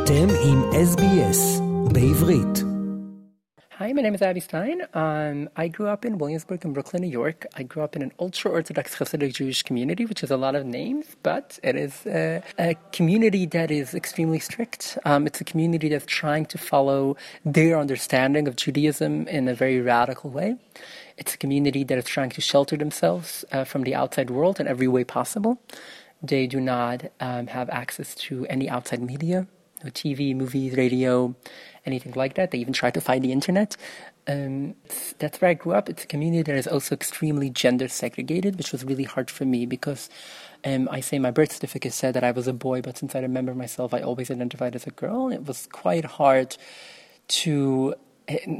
אתם עם SBS בעברית. Hi, my name is Abby Stein. Um, I grew up in Williamsburg in Brooklyn, New York. I grew up in an ultra Orthodox Hasidic Jewish community, which is a lot of names, but it is a, a community that is extremely strict. Um, it's a community that's trying to follow their understanding of Judaism in a very radical way. It's a community that is trying to shelter themselves uh, from the outside world in every way possible. They do not um, have access to any outside media, no TV, movies, radio, anything like that. They even try to find the internet. Um, that's where I grew up. It's a community that is also extremely gender segregated, which was really hard for me because um, I say my birth certificate said that I was a boy, but since I remember myself, I always identified as a girl. It was quite hard to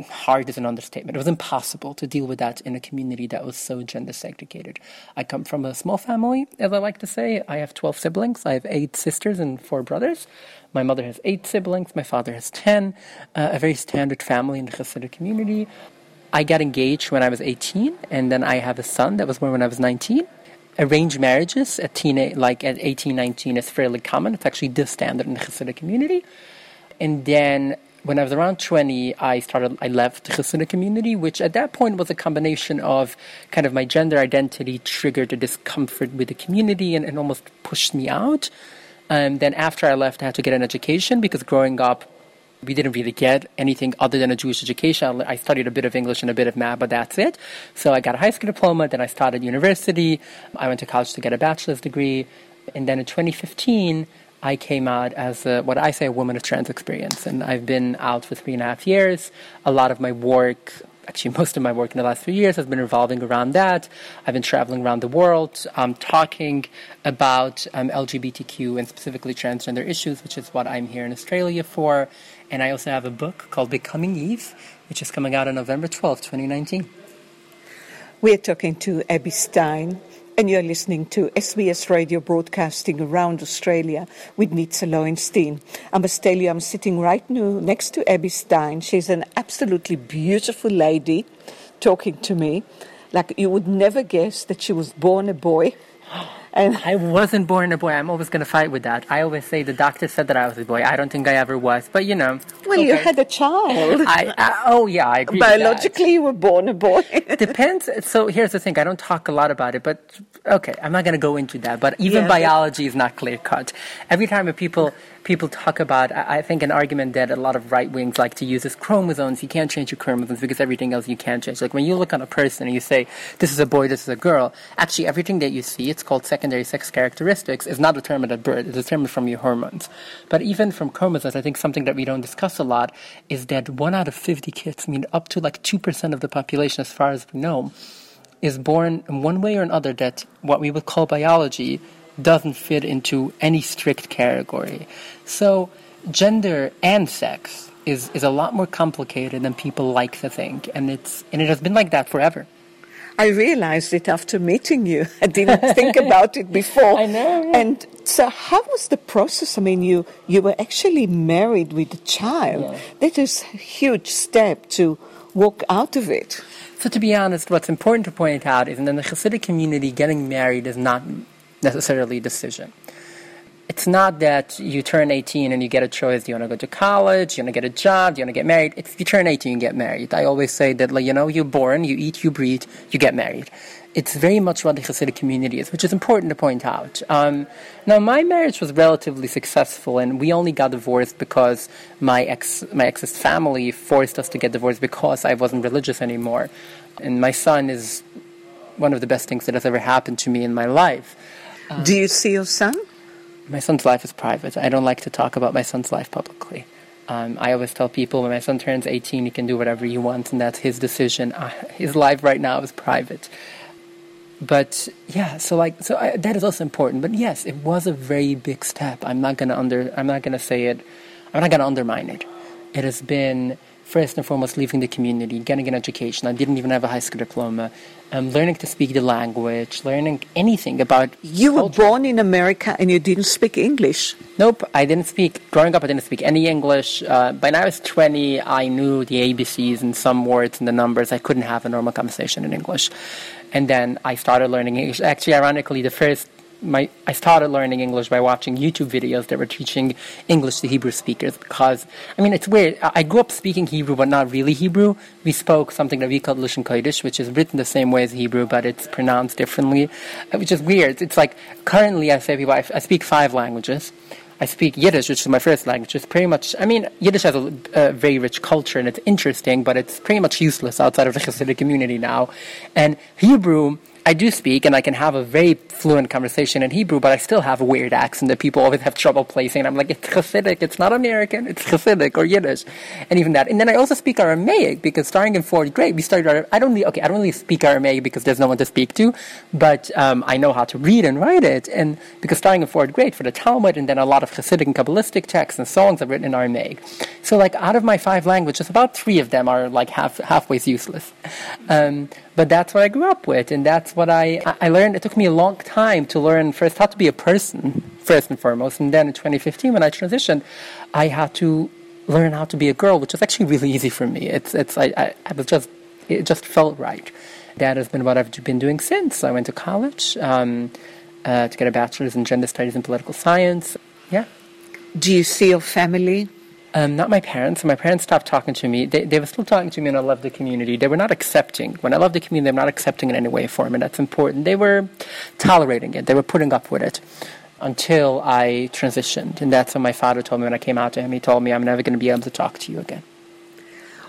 hard is an understatement. It was impossible to deal with that in a community that was so gender segregated. I come from a small family, as I like to say. I have 12 siblings. I have eight sisters and four brothers. My mother has eight siblings. My father has 10. Uh, a very standard family in the Hasidic community. I got engaged when I was 18, and then I have a son that was born when I was 19. Arranged marriages at teen, like at 18, 19 is fairly common. It's actually the standard in the Hasidic community. And then when I was around 20, I started, I left the Hasidic community, which at that point was a combination of kind of my gender identity triggered a discomfort with the community and, and almost pushed me out. And then after I left, I had to get an education because growing up, we didn't really get anything other than a Jewish education. I studied a bit of English and a bit of math, but that's it. So I got a high school diploma, then I started university. I went to college to get a bachelor's degree. And then in 2015, I came out as a, what I say a woman of trans experience, and I've been out for three and a half years. A lot of my work, actually most of my work in the last few years, has been revolving around that. I've been traveling around the world, um, talking about um, LGBTQ and specifically transgender issues, which is what I'm here in Australia for. And I also have a book called Becoming Eve, which is coming out on November 12th, 2019. We're talking to Abby Stein, and you're listening to SBS Radio broadcasting around Australia with Nitza Lowenstein. I must tell you, I'm sitting right now next to Abby Stein. She's an absolutely beautiful lady talking to me. Like you would never guess that she was born a boy. And I wasn't born a boy. I'm always going to fight with that. I always say the doctor said that I was a boy. I don't think I ever was, but you know. well, you had a child. I, I oh yeah, I agree. with that. Biologically, you were born a boy. Depends. So here's the thing. I don't talk a lot about it, but okay, I'm not going to go into that. But even Yeah, biology is not clear cut. Every time people people talk about, I, think an argument that a lot of right wings like to use is chromosomes. You can't change your chromosomes because everything else you can't change. Like when you look on a person and you say this is a boy, this is a girl. Actually, everything that you see, it's called secondary sex characteristics, is not determined at birth. It's determined from your hormones. But even from chromosomes, I think something that we don't discuss a lot is that one out of 50 kids, I mean up to like 2% of the population as far as we know, is born in one way or another that what we would call biology doesn't fit into any strict category. So gender and sex is, is a lot more complicated than people like to think, and it's and it has been like that forever. I realized it after meeting you. I didn't think about it before. I know, yeah. And so, how was the process? I mean, you you were actually married with a child. Yeah. That is a huge step to walk out of it. So to be honest, what's important to point out is in the Hasidic community, getting married is not necessarily decision. It's not that you turn 18 and you get a choice. Do you want to go to college? You want to get a job? You want to get married? If you turn 18, you get married. I always say that, like, you know, you're born, you eat, you breathe, you get married. It's very much what the Hasidic community is, which is important to point out. Um, now, my marriage was relatively successful, and we only got divorced because my ex, my ex's family forced us to get divorced because I wasn't religious anymore. And my son is one of the best things that has ever happened to me in my life. Do you see your son? My son's life is private. I don't like to talk about my son's life publicly. Um, I always tell people when my son turns 18, he can do whatever he wants, and that's his decision. Uh, his life right now is private. But yeah, so like, so I, that is also important. But yes, it was a very big step. I'm not gonna under, I'm not gonna say it. I'm not gonna undermine it. It has been first and foremost leaving the community, getting an education. I didn't even have a high school diploma. Um, learning to speak the language, learning anything about You were culture. born in America and you didn't speak English. Nope, I didn't speak. Growing up, I didn't speak any English. Uh, by now I was 20, I knew the ABCs and some words and the numbers. I couldn't have a normal conversation in English. And then I started learning English. Actually, ironically, the first my I started learning English by watching YouTube videos that were teaching English to Hebrew speakers because I mean it's weird. I grew up speaking Hebrew but not really Hebrew. We spoke something that we call Lashon Kodesh, which is written the same way as Hebrew but it's pronounced differently, uh, which is weird. It's like currently I say people I, I speak five languages. I speak Yiddish, which is my first language. It's pretty much, I mean, Yiddish has a, a, very rich culture and it's interesting, but it's pretty much useless outside of the Hasidic community now. And Hebrew, I do speak and I can have a very fluent conversation in Hebrew, but I still have a weird accent that people always have trouble placing. I'm like, it's Hasidic, it's not American, it's Hasidic or Yiddish, and even that. And then I also speak Aramaic because starting in fourth grade, we started. I don't really, okay, I don't really speak Aramaic because there's no one to speak to, but um, I know how to read and write it. And because starting in fourth grade for the Talmud and then a lot of Hasidic and Kabbalistic texts and songs I've written in Aramaic. So like out of my five languages, about three of them are like half halfway useless. Um, but that's what I grew up with, and that's what I I learned. It took me a long time to learn first how to be a person first and foremost, and then in 2015 when I transitioned, I had to learn how to be a girl, which was actually really easy for me. It's it's I I, I was just it just felt right. That has been what I've been doing since. I went to college um, uh, to get a bachelor's in gender studies and political science. Yeah. Do you see your family um, not my parents. My parents stopped talking to me. They, they were still talking to me, and I loved the community. They were not accepting. When I love the community, they're not accepting in any way, form, and that's important. They were tolerating it. They were putting up with it until I transitioned, and that's when my father told me when I came out to him. He told me, "I'm never going to be able to talk to you again."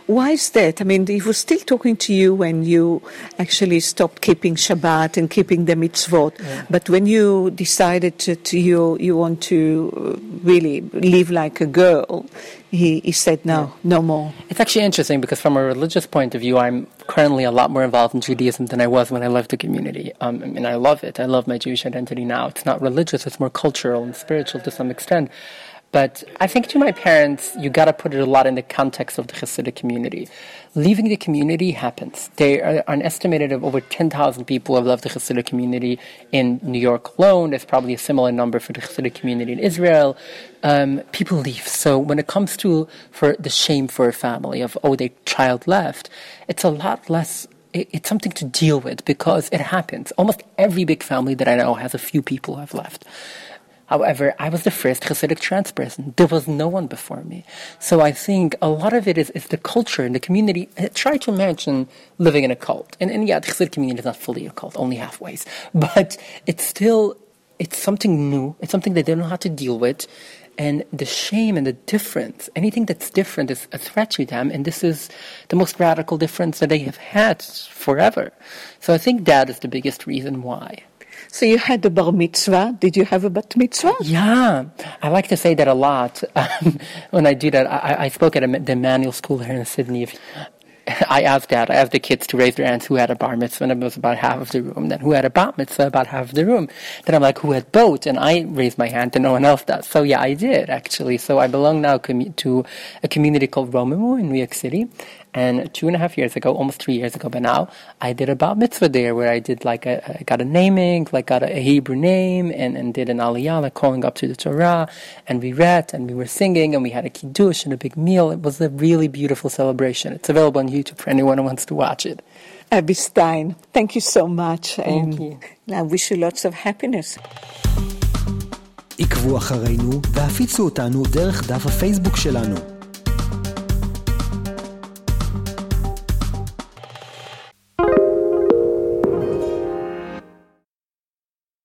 Why is that? I mean, he was still talking to you when you actually stopped keeping Shabbat and keeping the mitzvot. Yeah. But when you decided to, to, you you want to uh, really live like a girl, he, he said no, yeah. no more. It's actually interesting because from a religious point of view, I'm currently a lot more involved in Judaism than I was when I left the community. Um, and I love it. I love my Jewish identity now. It's not religious; it's more cultural and spiritual to some extent. But I think to my parents, you got to put it a lot in the context of the Hasidic community. Leaving the community happens. There are an estimated of over 10,000 people who have left the Hasidic community in New York alone. There's probably a similar number for the Hasidic community in Israel. Um, people leave. So when it comes to for the shame for a family of, oh, their child left, it's a lot less it's something to deal with because it happens. Almost every big family that I know has a few people who have left. However, I was the first Hasidic trans person. There was no one before me. So I think a lot of it is, is the culture and the community. Try to imagine living in a cult. And, and yeah, the Hasidic community is not fully a cult, only halfway. But it's still, it's something new. It's something they don't know how to deal with. And the shame and the difference, anything that's different is a threat to them. And this is the most radical difference that they have had forever. So I think that is the biggest reason why. So you had the bar mitzvah. Did you have a bat mitzvah? Yeah, I like to say that a lot. Um, when I do that, I, I spoke at a, the Emanuel School here in Sydney. I asked that. I asked the kids to raise their hands who had a bar mitzvah, and it was about half of the room. Then who had a bat mitzvah, about half of the room. Then I'm like, who had both? And I raised my hand, and no one else does. So yeah, I did actually. So I belong now to a community called Romemu in New York City, and two and a half years ago, almost three years ago by now, I did a bat mitzvah there where I did like a, I got a naming, like got a, Hebrew name and, and did an aliyah, like calling up to the Torah. And we read and we were singing and we had a kiddush and a big meal. It was a really beautiful celebration. It's available on YouTube for anyone who wants to watch it. Abby Stein, thank you so much. Thank and you. I wish you lots of happiness. עקבו אחרינו והפיצו אותנו דרך דף הפייסבוק שלנו.